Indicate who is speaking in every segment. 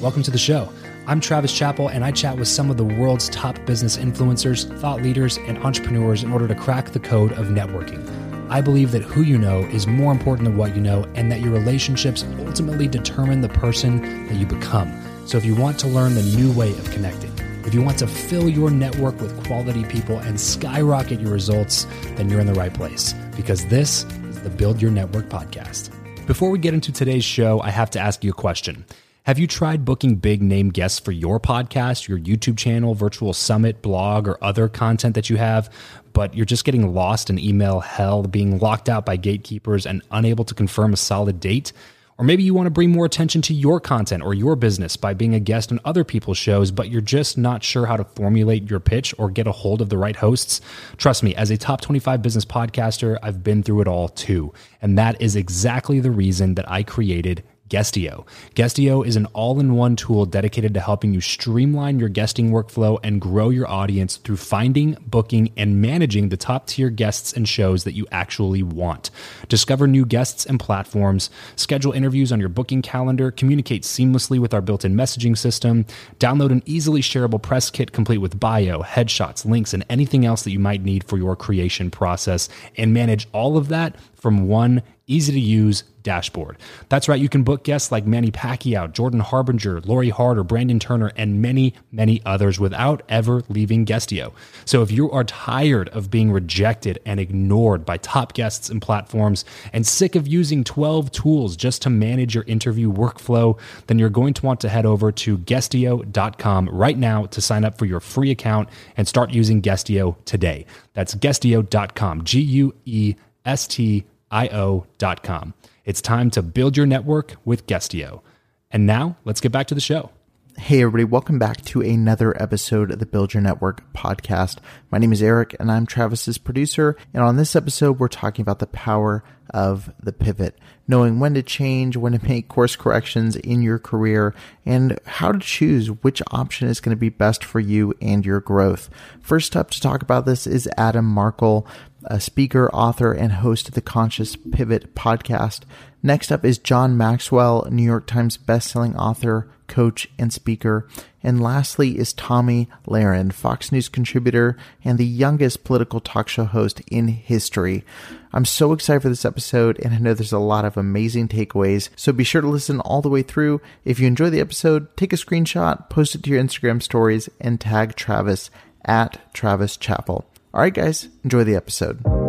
Speaker 1: Welcome to the show. I'm Travis Chappell, and I chat with some of the world's top business influencers, thought leaders, and entrepreneurs in order to crack the code of networking. I believe that who you know is more important than what you know, and that your relationships ultimately determine the person that you become. So, if you want to learn the new way of connecting, if you want to fill your network with quality people and skyrocket your results, then you're in the right place because this is the Build Your Network podcast. Before we get into today's show, I have to ask you a question. Have you tried booking big name guests for your podcast, your YouTube channel, virtual summit, blog, or other content that you have, but you're just getting lost in email hell, being locked out by gatekeepers and unable to confirm a solid date? Or maybe you want to bring more attention to your content or your business by being a guest on other people's shows, but you're just not sure how to formulate your pitch or get a hold of the right hosts. Trust me, as a top 25 business podcaster, I've been through it all too. And that is exactly the reason that I created Guestio. Guestio is an all in one tool dedicated to helping you streamline your guesting workflow and grow your audience through finding, booking, and managing the top tier guests and shows that you actually want. Discover new guests and platforms, schedule interviews on your booking calendar, communicate seamlessly with our built in messaging system, download an easily shareable press kit complete with bio, headshots, links, and anything else that you might need for your creation process, and manage all of that from one easy to use dashboard. That's right, you can book guests like Manny Pacquiao, Jordan Harbinger, Lori Harder, Brandon Turner, and many, many others without ever leaving Guestio. So if you are tired of being rejected and ignored by top guests and platforms and sick of using 12 tools just to manage your interview workflow, then you're going to want to head over to guestio.com right now to sign up for your free account and start using Guestio today. That's guestio.com, G U E S T io.com. It's time to build your network with Guestio. And now let's get back to the show.
Speaker 2: Hey, everybody, welcome back to another episode of the Build Your Network podcast. My name is Eric, and I'm Travis's producer. And on this episode, we're talking about the power of the pivot, knowing when to change, when to make course corrections in your career, and how to choose which option is going to be best for you and your growth. First up to talk about this is Adam Markel a speaker, author, and host of the Conscious Pivot podcast. Next up is John Maxwell, New York Times bestselling author, coach, and speaker. And lastly is Tomi Lahren, Fox News contributor and the youngest political talk show host in history. I'm so excited for this episode, and I know there's a lot of amazing takeaways. So be sure to listen all the way through. If you enjoy the episode, take a screenshot, post it to your Instagram stories, and tag Travis at Travis Chappell. All right, guys, enjoy the episode.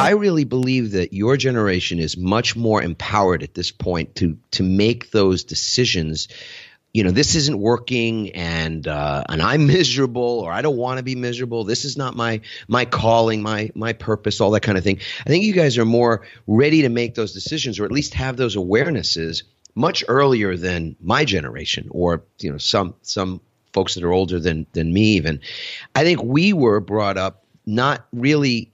Speaker 3: I really believe that your generation is much more empowered at this point to to make those decisions. You know, this isn't working, and uh, and I'm miserable, or I don't want to be miserable. This is not my my calling, my my purpose, all that kind of thing. I think you guys are more ready to make those decisions, or at least have those awarenesses much earlier than my generation, or you know, some some folks that are older than than me. Even, I think we were brought up not really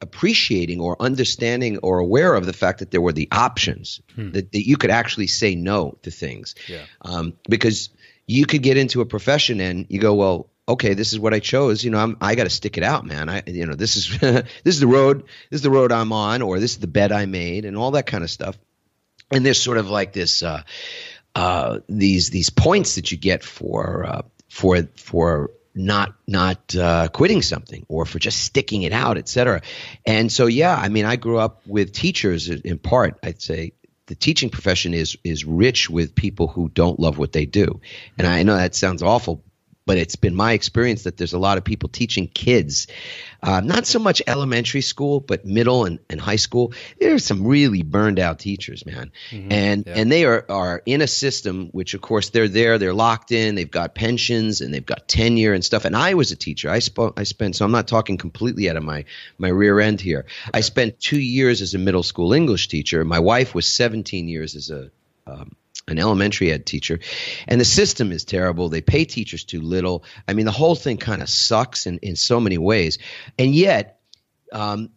Speaker 3: appreciating or understanding or aware of the fact that there were the options hmm. that, that you could actually say no to things yeah. um, because you could get into a profession and you go well okay this is what i chose you know I'm, i got to stick it out man i you know this is this is the road this is the road i'm on or this is the bed i made and all that kind of stuff and there's sort of like this uh, uh, these these points that you get for uh, for for not not uh, quitting something or for just sticking it out, et cetera. And so, yeah, I mean, I grew up with teachers. In part, I'd say the teaching profession is is rich with people who don't love what they do. And I know that sounds awful, but it's been my experience that there's a lot of people teaching kids, uh, not so much elementary school, but middle and, and high school. There's some really burned out teachers, man, mm-hmm, and yeah. and they are are in a system which, of course, they're there, they're locked in, they've got pensions and they've got tenure and stuff. And I was a teacher. I spoke, I spent, so I'm not talking completely out of my my rear end here. Okay. I spent two years as a middle school English teacher. My wife was 17 years as a um, an elementary ed teacher, and the system is terrible. They pay teachers too little. I mean, the whole thing kind of sucks in, in so many ways. And yet, um,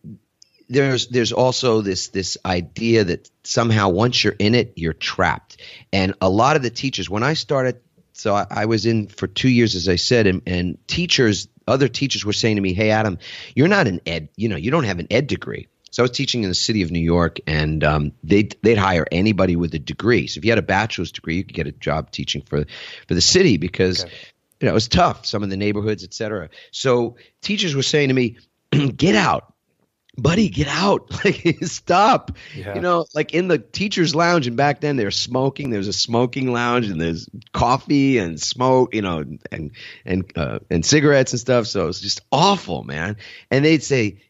Speaker 3: there's there's also this this idea that somehow once you're in it, you're trapped. And a lot of the teachers, when I started, so I, I was in for two years, as I said, and, and teachers, other teachers were saying to me, "Hey, Adam, you're not an ed, you know, you don't have an ed degree." So I was teaching in the city of New York, and um, they'd they'd hire anybody with a degree. So if you had a bachelor's degree, you could get a job teaching for for the city because. Okay. You know, it was tough. Some of the neighborhoods, et cetera. So teachers were saying to me, "Get out, buddy, get out. Like, stop. Yeah. You know, like in the teacher's lounge, and back then they were smoking. There's a smoking lounge, and there's coffee and smoke, you know, and and uh, and cigarettes and stuff. So it's just awful, man. And they'd say,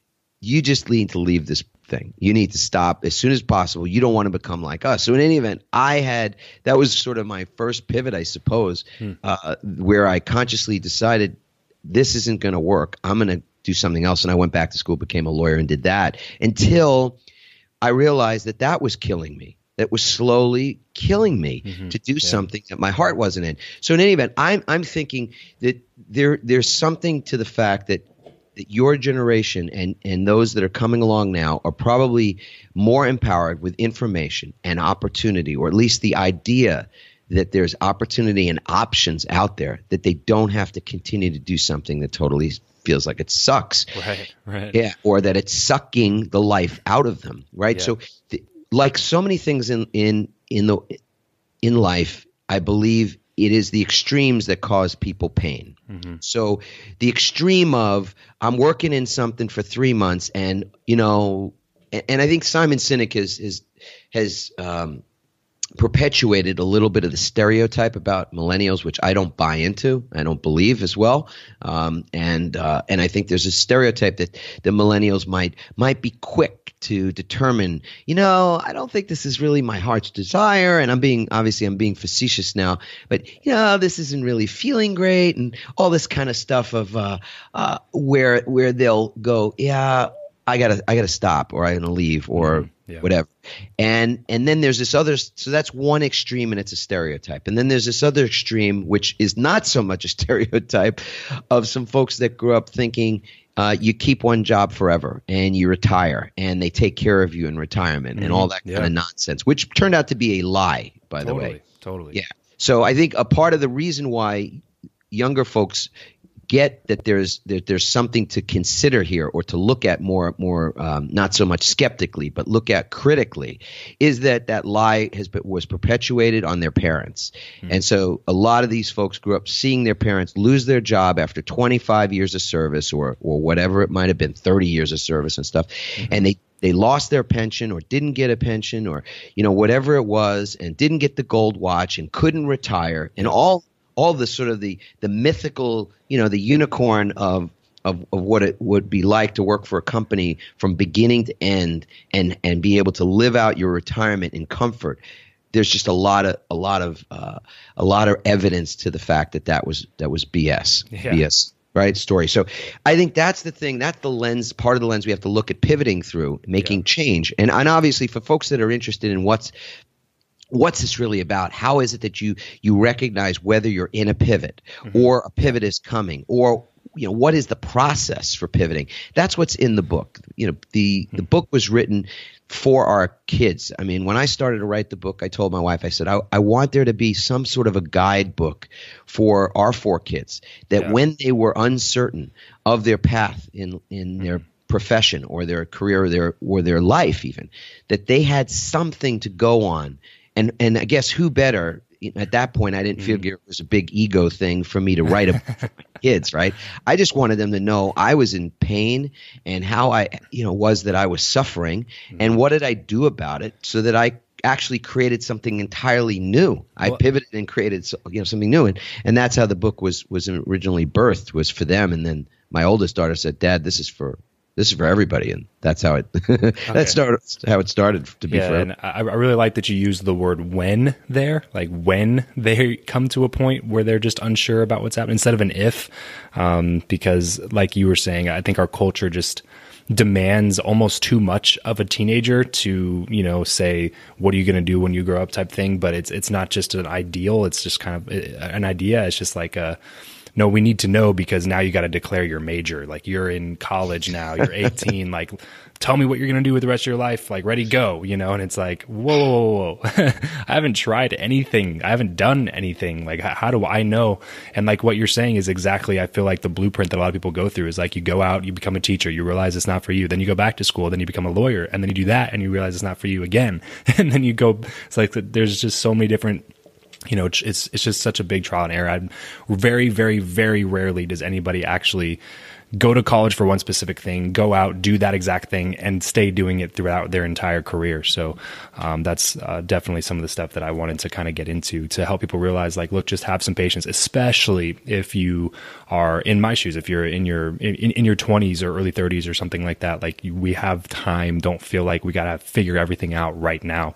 Speaker 3: you just need to leave this thing. You need to stop as soon as possible. You don't want to become like us. So in any event, I had that was sort of my first pivot, I suppose, hmm. uh, where I consciously decided this isn't going to work. I'm going to do something else, and I went back to school, became a lawyer, and did that until I realized that that was killing me. That was slowly killing me mm-hmm. to do yeah. something that my heart wasn't in. So in any event, I'm I'm thinking that there there's something to the fact that that your generation and, and those that are coming along now are probably more empowered with information and opportunity, or at least the idea that there's opportunity and options out there that they don't have to continue to do something that totally feels like it sucks.
Speaker 1: Right, right.
Speaker 3: Yeah, or that it's sucking the life out of them, right? Yeah. So the, like so many things in in in the in life, I believe it is the extremes that cause people pain. Mm-hmm. So the extreme of I'm working in something for three months, and you know, and, and I think Simon Sinek has has has um, perpetuated a little bit of the stereotype about millennials, which I don't buy into. I don't believe as well, um, and uh, and I think there's a stereotype that the millennials might might be quick to determine. You know, I don't think this is really my heart's desire, and I'm being obviously I'm being facetious now, but you know, this isn't really feeling great, and all this kind of stuff of uh, uh, where where they'll go, yeah. I gotta I gotta stop or I'm gonna leave or mm-hmm. Yeah. whatever. And and then there's this other so that's one extreme and it's a stereotype. And then there's this other extreme which is not so much a stereotype of some folks that grew up thinking uh, you keep one job forever and you retire and they take care of you in retirement mm-hmm. and all that yeah. kind of nonsense, which turned out to be a lie, by
Speaker 1: totally,
Speaker 3: the way.
Speaker 1: Totally.
Speaker 3: Yeah. So I think a part of the reason why younger folks get that there's that there's something to consider here or to look at more more um, not so much skeptically but look at critically is that that lie has been, was perpetuated on their parents mm-hmm. and so a lot of these folks grew up seeing their parents lose their job after 25 years of service or or whatever it might have been 30 years of service and stuff mm-hmm. and they they lost their pension or didn't get a pension or you know whatever it was and didn't get the gold watch and couldn't retire and all all the sort of the the mythical, you know, the unicorn of of, of what it would be like to work for a company from beginning to end and and be able to live out your retirement in comfort there's just a lot of a lot of uh, a lot of evidence to the fact that that was that was BS yeah. BS right story. So I think that's the thing. That's the lens. Part of the lens we have to look at pivoting through, making yeah. change, and and obviously for folks that are interested in what's what's this really about? How is it that you you recognize whether you're in a pivot mm-hmm. or a pivot is coming or you know what is the process for pivoting? That's what's in the book. You know the the book was written for our kids. I mean when i started to write the book i told my wife i said i, I want there to be some sort of a guidebook for our four kids that yeah. when they were uncertain of their path in in their profession or their career or their or their life even that they had something to go on and and i guess who better at that point, I didn't feel mm-hmm. it was a big ego thing for me to write about kids, right? I just wanted them to know I was in pain and how I, you know, was that I was suffering mm-hmm. and what did I do about it so that I actually created something entirely new. I well, pivoted and created, you know, something new, and and that's how the book was was originally birthed was for them. And then my oldest daughter said, "Dad, this is for this is for everybody, and that's how it that's started how it started to be.
Speaker 1: Yeah,
Speaker 3: for
Speaker 1: and I, I really like that you use the word "when" there, like when they come to a point where they're just unsure about what's happening instead of an "if," um, because, like you were saying, I think our culture just demands almost too much of a teenager to you know say what are you going to do when you grow up type thing but it's it's not just an ideal it's just kind of an idea it's just like a no, we need to know because now you got to declare your major. Like you're in college now, you're 18. like, tell me what you're going to do with the rest of your life. Like, ready, go, you know? And it's like, whoa, whoa, whoa. I haven't tried anything. I haven't done anything. Like, how, how do I know? And like what you're saying is exactly, I feel like the blueprint that a lot of people go through is like you go out, you become a teacher, you realize it's not for you. Then you go back to school, then you become a lawyer, and then you do that and you realize it's not for you again. and then you go, it's like there's just so many different you know, it's it's just such a big trial and error. I'm very, very, very rarely does anybody actually go to college for one specific thing, go out, do that exact thing, and stay doing it throughout their entire career. So um, that's uh, definitely some of the stuff that I wanted to kind of get into to help people realize, like, look, just have some patience, especially if you are in my shoes, if you're in your in, in your 20s or early 30s or something like that. Like, we have time. Don't feel like we got to figure everything out right now.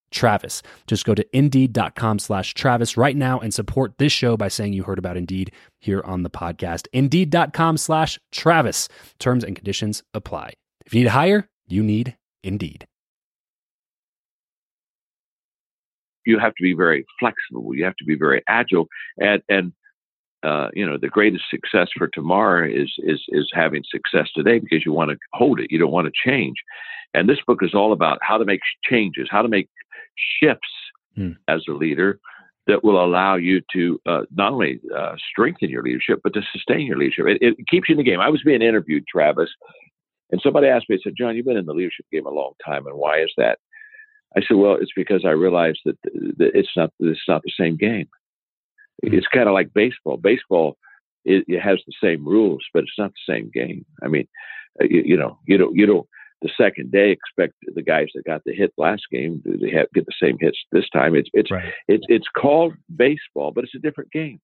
Speaker 1: Travis. Just go to indeed.com slash Travis right now and support this show by saying you heard about Indeed here on the podcast. Indeed.com slash Travis. Terms and conditions apply. If you need to hire, you need Indeed.
Speaker 4: You have to be very flexible. You have to be very agile. And, and uh, you know, the greatest success for tomorrow is, is, is having success today because you want to hold it. You don't want to change. And this book is all about how to make changes, how to make shifts mm. as a leader that will allow you to uh, not only uh, strengthen your leadership, but to sustain your leadership. It, it, keeps you in the game. I was being interviewed, Travis, and somebody asked me, I said, John, you've been in the leadership game a long time, and why is that? I said, well, it's because I realized that, that it's not it's not the same game. Mm-hmm. It's kind of like baseball. Baseball it, it, has the same rules, but it's not the same game. I mean, uh, you, you know, you don't you don't the second day expect the guys that got the hit last game to have, get the same hits this time. It's it's right. it's it's called baseball, but it's a different game,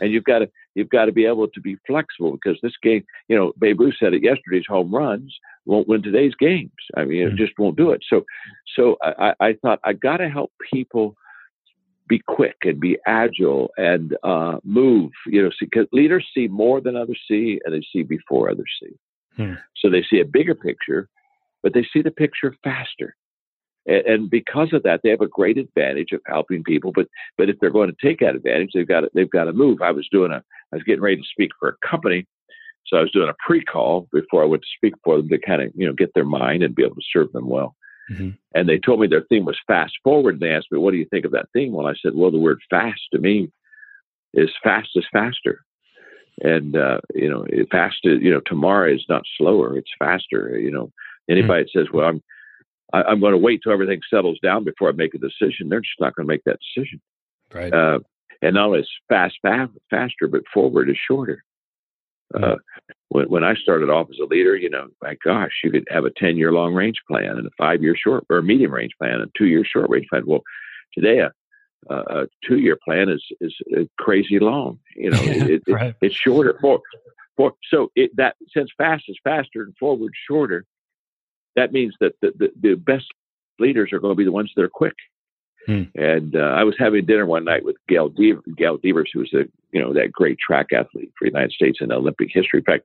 Speaker 4: and you've got to you've got to be able to be flexible because this game, you know, Babe Ruth said it yesterday's home runs won't win today's games. I mean, mm-hmm. it just won't do it. So, so I, I thought I got to help people be quick and be agile and uh, move. You know, because leaders see more than others see, and they see before others see. Hmm. So they see a bigger picture, but they see the picture faster. And, and because of that, they have a great advantage of helping people. But but if they're going to take that advantage, they've got to, they've got to move. I was doing a I was getting ready to speak for a company, so I was doing a pre-call before I went to speak for them to kind of you know get their mind and be able to serve them well. Mm-hmm. And they told me their theme was fast forward. And they asked me, "What do you think of that theme?" Well, I said, "Well, the word fast to me is fast is faster." And uh, you know, fast is, you know, tomorrow is not slower; it's faster. You know, anybody mm-hmm. that says, "Well, I'm I, I'm going to wait till everything settles down before I make a decision," they're just not going to make that decision.
Speaker 5: Right.
Speaker 4: Uh, and not only is fast, fast faster, but forward is shorter. Uh, when, when I started off as a leader, you know, my gosh, you could have a 10 year long range plan and a five year short or medium range plan and two year short range plan. Well, today a, a two year plan is, is crazy long. You know, it, it, it's shorter for, for, so it, that since fast is faster and forward shorter, that means that the, the, the best leaders are going to be the ones that are quick. Hmm. And uh, I was having dinner one night with Gail, De- Gail Devers, who was a you know that great track athlete for the United States in Olympic history. In fact,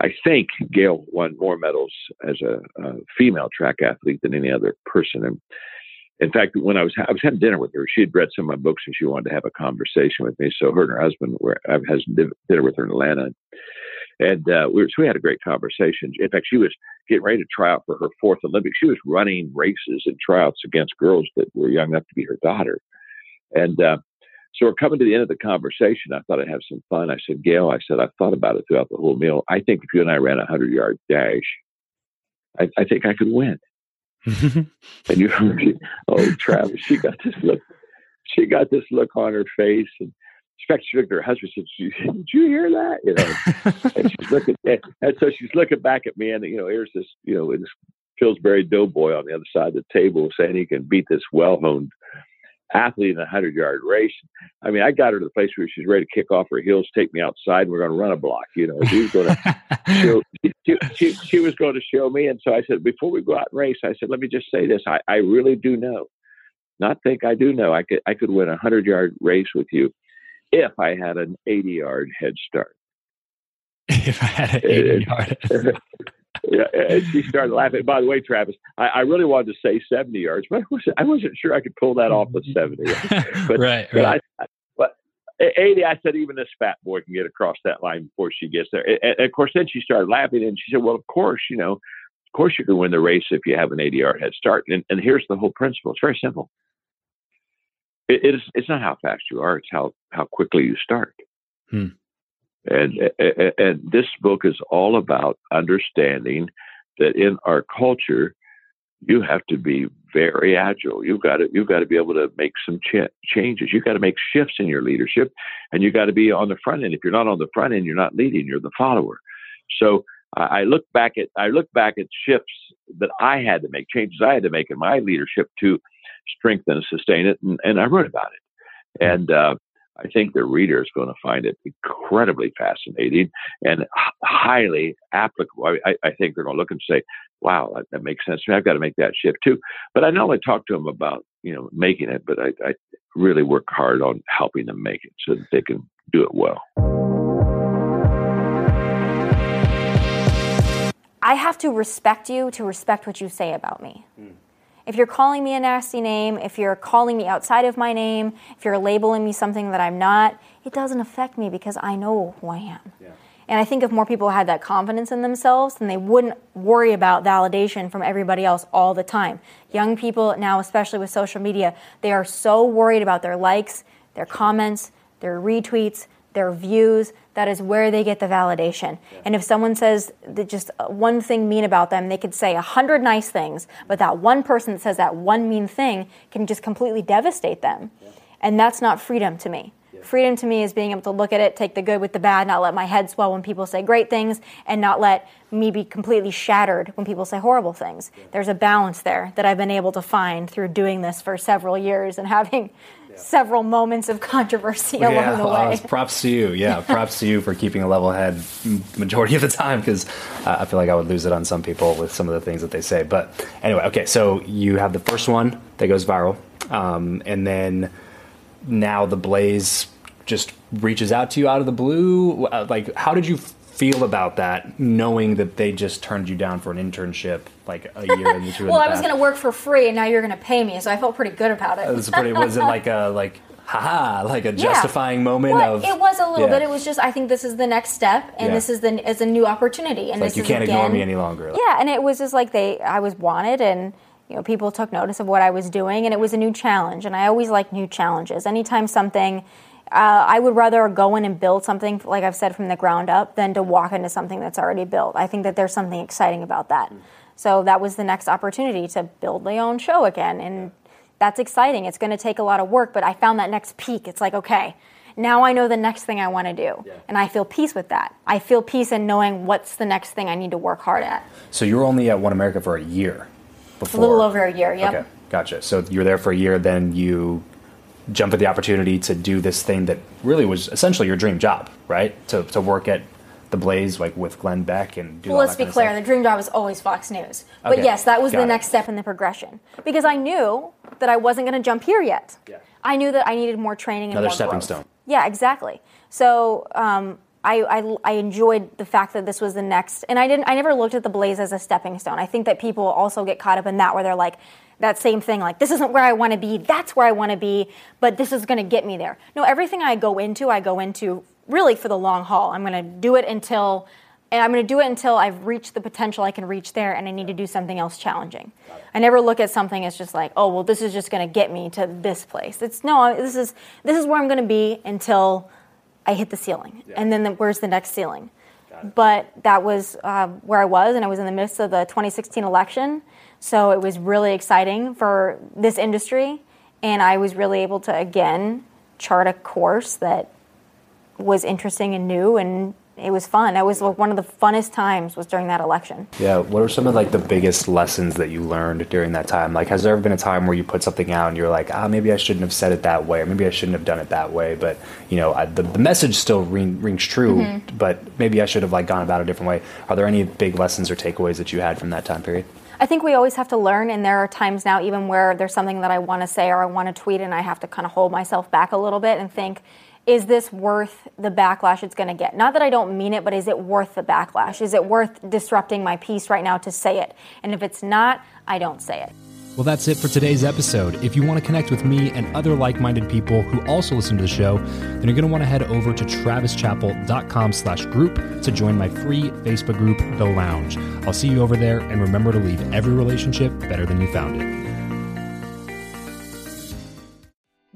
Speaker 4: I think Gail won more medals as a, a female track athlete than any other person. And in fact, when I was I was having dinner with her, she had read some of my books and she wanted to have a conversation with me. So her and her husband were I was dinner with her in Atlanta. And uh, we, were, so we had a great conversation. In fact, she was getting ready to try out for her fourth Olympics. She was running races and tryouts against girls that were young enough to be her daughter. And uh, so we're coming to the end of the conversation. I thought I'd have some fun. I said, Gail, I said, I've thought about it throughout the whole meal. I think if you and I ran a 100 yard dash, I, I think I could win. and you, oh, Travis, she got this look. She got this look on her face, and she looked at her husband and said, Did you hear that? You know, and she's looking, at, and so she's looking back at me, and you know, here's this, you know, this Pillsbury doughboy on the other side of the table saying he can beat this well-honed athlete in a hundred yard race. I mean, I got her to the place where she's ready to kick off her heels, take me outside, and we're going to run a block. You know, she was going to show, she, she, she, was going to show me. And so I said, before we go out and race, I said, let me just say this: I, I really do know, not think I do know, I could I could win a hundred yard race with you if I had an 80 yard head start.
Speaker 5: if I had an 80 yard.
Speaker 4: yeah, she started laughing. By the way, Travis, I, I, really wanted to say 70 yards, but I wasn't, I wasn't sure I could pull that off with mm-hmm. 70.
Speaker 5: But, right, but right. I,
Speaker 4: but 80, I said, even this fat boy can get across that line before she gets there. And, and of course, then she started laughing and she said, well, of course, you know, of course you can win the race if you have an 80 yard head start. And, and here's the whole principle. It's very simple. It, it is, it's not how fast you are, it's how, how quickly you start. Hmm. And, and, and this book is all about understanding that in our culture, you have to be very agile. You've got to you've got to be able to make some ch- changes. You've got to make shifts in your leadership, and you have got to be on the front end. If you're not on the front end, you're not leading. You're the follower. So I look back at I look back at shifts that I had to make, changes I had to make in my leadership to strengthen and sustain it, and, and I wrote about it. And uh, I think the reader is going to find it incredibly fascinating and highly applicable. I, I, think they're going to look and say, "Wow, that, that, makes sense to me. I've got to make that shift too." But I not only talk to them about you know making it, but I, I really work hard on helping them make it so that they can do it well.
Speaker 6: I have to respect you to respect what you say about me. Mm. If you're calling me a nasty name, if you're calling me outside of my name, if you're labeling me something that I'm not, it doesn't affect me because I know who I am. Yeah. And I think if more people had that confidence in themselves, then they wouldn't worry about validation from everybody else all the time. Young people now, especially with social media, they are so worried about their likes, their comments, their retweets, their views. That is where they get the validation. And if someone says that just uh, one thing mean about them, they could say a hundred nice things, but that one person that says that one mean thing can just completely devastate them. And that's not freedom to me. Freedom to me is being able to look at it, take the good with the bad, not let my head swell when people say great things, and not let me be completely shattered when people say horrible things. There's a balance there that I've been able to find through doing this for several years and having several moments of controversy along
Speaker 1: yeah,
Speaker 6: the way.
Speaker 1: uh, props to you. Yeah, props to you for keeping a level head majority of the time because uh, I feel like I would lose it on some people with some of the things that they say. But anyway, okay, so you have the first one that goes viral, um, and then now the Blaze just reaches out to you out of the blue. Like, how did you feel about that, knowing that they just turned you down for an internship like a year and into
Speaker 6: well, I was going to work for free, and now you're going to pay me, so I felt pretty good about it.
Speaker 1: It was pretty. Was it like a like haha like a
Speaker 6: Yeah.
Speaker 1: justifying moment
Speaker 6: Well,
Speaker 1: of
Speaker 6: it was a little
Speaker 1: Yeah.
Speaker 6: bit. It was just I think this is the next step, and
Speaker 1: Yeah.
Speaker 6: this is the is a new opportunity, and
Speaker 1: like
Speaker 6: this
Speaker 1: you
Speaker 6: is
Speaker 1: can't
Speaker 6: again,
Speaker 1: ignore me any longer. Like,
Speaker 6: Yeah, and it was just like they I was wanted, and you know people took notice of what I was doing, and it was a new challenge, and I always like new challenges. Anytime something. Uh, I would rather go in and build something, like I've said, from the ground up, than to walk into something that's already built. I think that there's something exciting about that. So that was the next opportunity to build my own show again, and that's exciting. It's going to take a lot of work, but I found that next peak. It's like, okay, now I know the next thing I want to do, and I feel peace with that. I feel peace in knowing what's the next thing I need to work hard at.
Speaker 1: So you were only at One America for a year.
Speaker 6: A little over a year, yep.
Speaker 1: Okay, gotcha. So you were there for a year, then you jump at the opportunity to do this thing that really was essentially your dream job, right? To to work at the Blaze, like with Glenn Beck and do
Speaker 6: Well, let's be clear. The dream job was always Fox News. But
Speaker 1: Okay,
Speaker 6: yes, that was
Speaker 1: got
Speaker 6: the
Speaker 1: it.
Speaker 6: next step in the progression because I knew that I wasn't going to jump here yet. Yeah. I knew that I needed more training and
Speaker 1: Another
Speaker 6: more
Speaker 1: stepping
Speaker 6: growth.
Speaker 1: stone.
Speaker 6: Yeah, exactly. So um, I, I, I enjoyed the fact that this was the next, and I didn't. I never looked at the Blaze as a stepping stone. I think that people also get caught up in that, where they're like. That same thing, like this isn't where I want to be. That's where I want to be, but this is going to get me there. No, everything I go into, I go into really for the long haul. I'm going to do it until and I'm going to do it until I've reached the potential I can reach there and I need to do something else challenging. I never look at something as just like, oh, well, this is just going to get me to this place. It's no, this is this is where I'm going to be until I hit the ceiling. And then the, where's the next ceiling? But that was uh, where I was, and I was in the midst of the 2016 election. So it was really exciting for this industry. And I was really able to, again, chart a course that was interesting and new and it was fun. That was like one of the funnest times was during that election.
Speaker 1: Yeah, what are some of like the biggest lessons that you learned during that time? Like, has there ever been a time where you put something out and you're like, ah, maybe I shouldn't have said it that way, or maybe I shouldn't have done it that way, but you know, I, the, the message still ring, rings true,
Speaker 6: Mm-hmm.
Speaker 1: but maybe I should have like gone about it a different way. Are there any big lessons or takeaways that you had from that time period?
Speaker 6: I think we always have to learn, and there are times now, even where there's something that I want to say or I want to tweet, and I have to kind of hold myself back a little bit and think, is this worth the backlash it's going to get? Not that I don't mean it, but is it worth the backlash? Is it worth disrupting my peace right now to say it? And if it's not, I don't say it.
Speaker 7: Well, that's it for today's episode. If you want to connect with me and other like-minded people who also listen to the show, then you're going to want to head over to travischappell.com slash group to join my free Facebook group, The Lounge. I'll see you over there, and remember to leave every relationship better than you found it.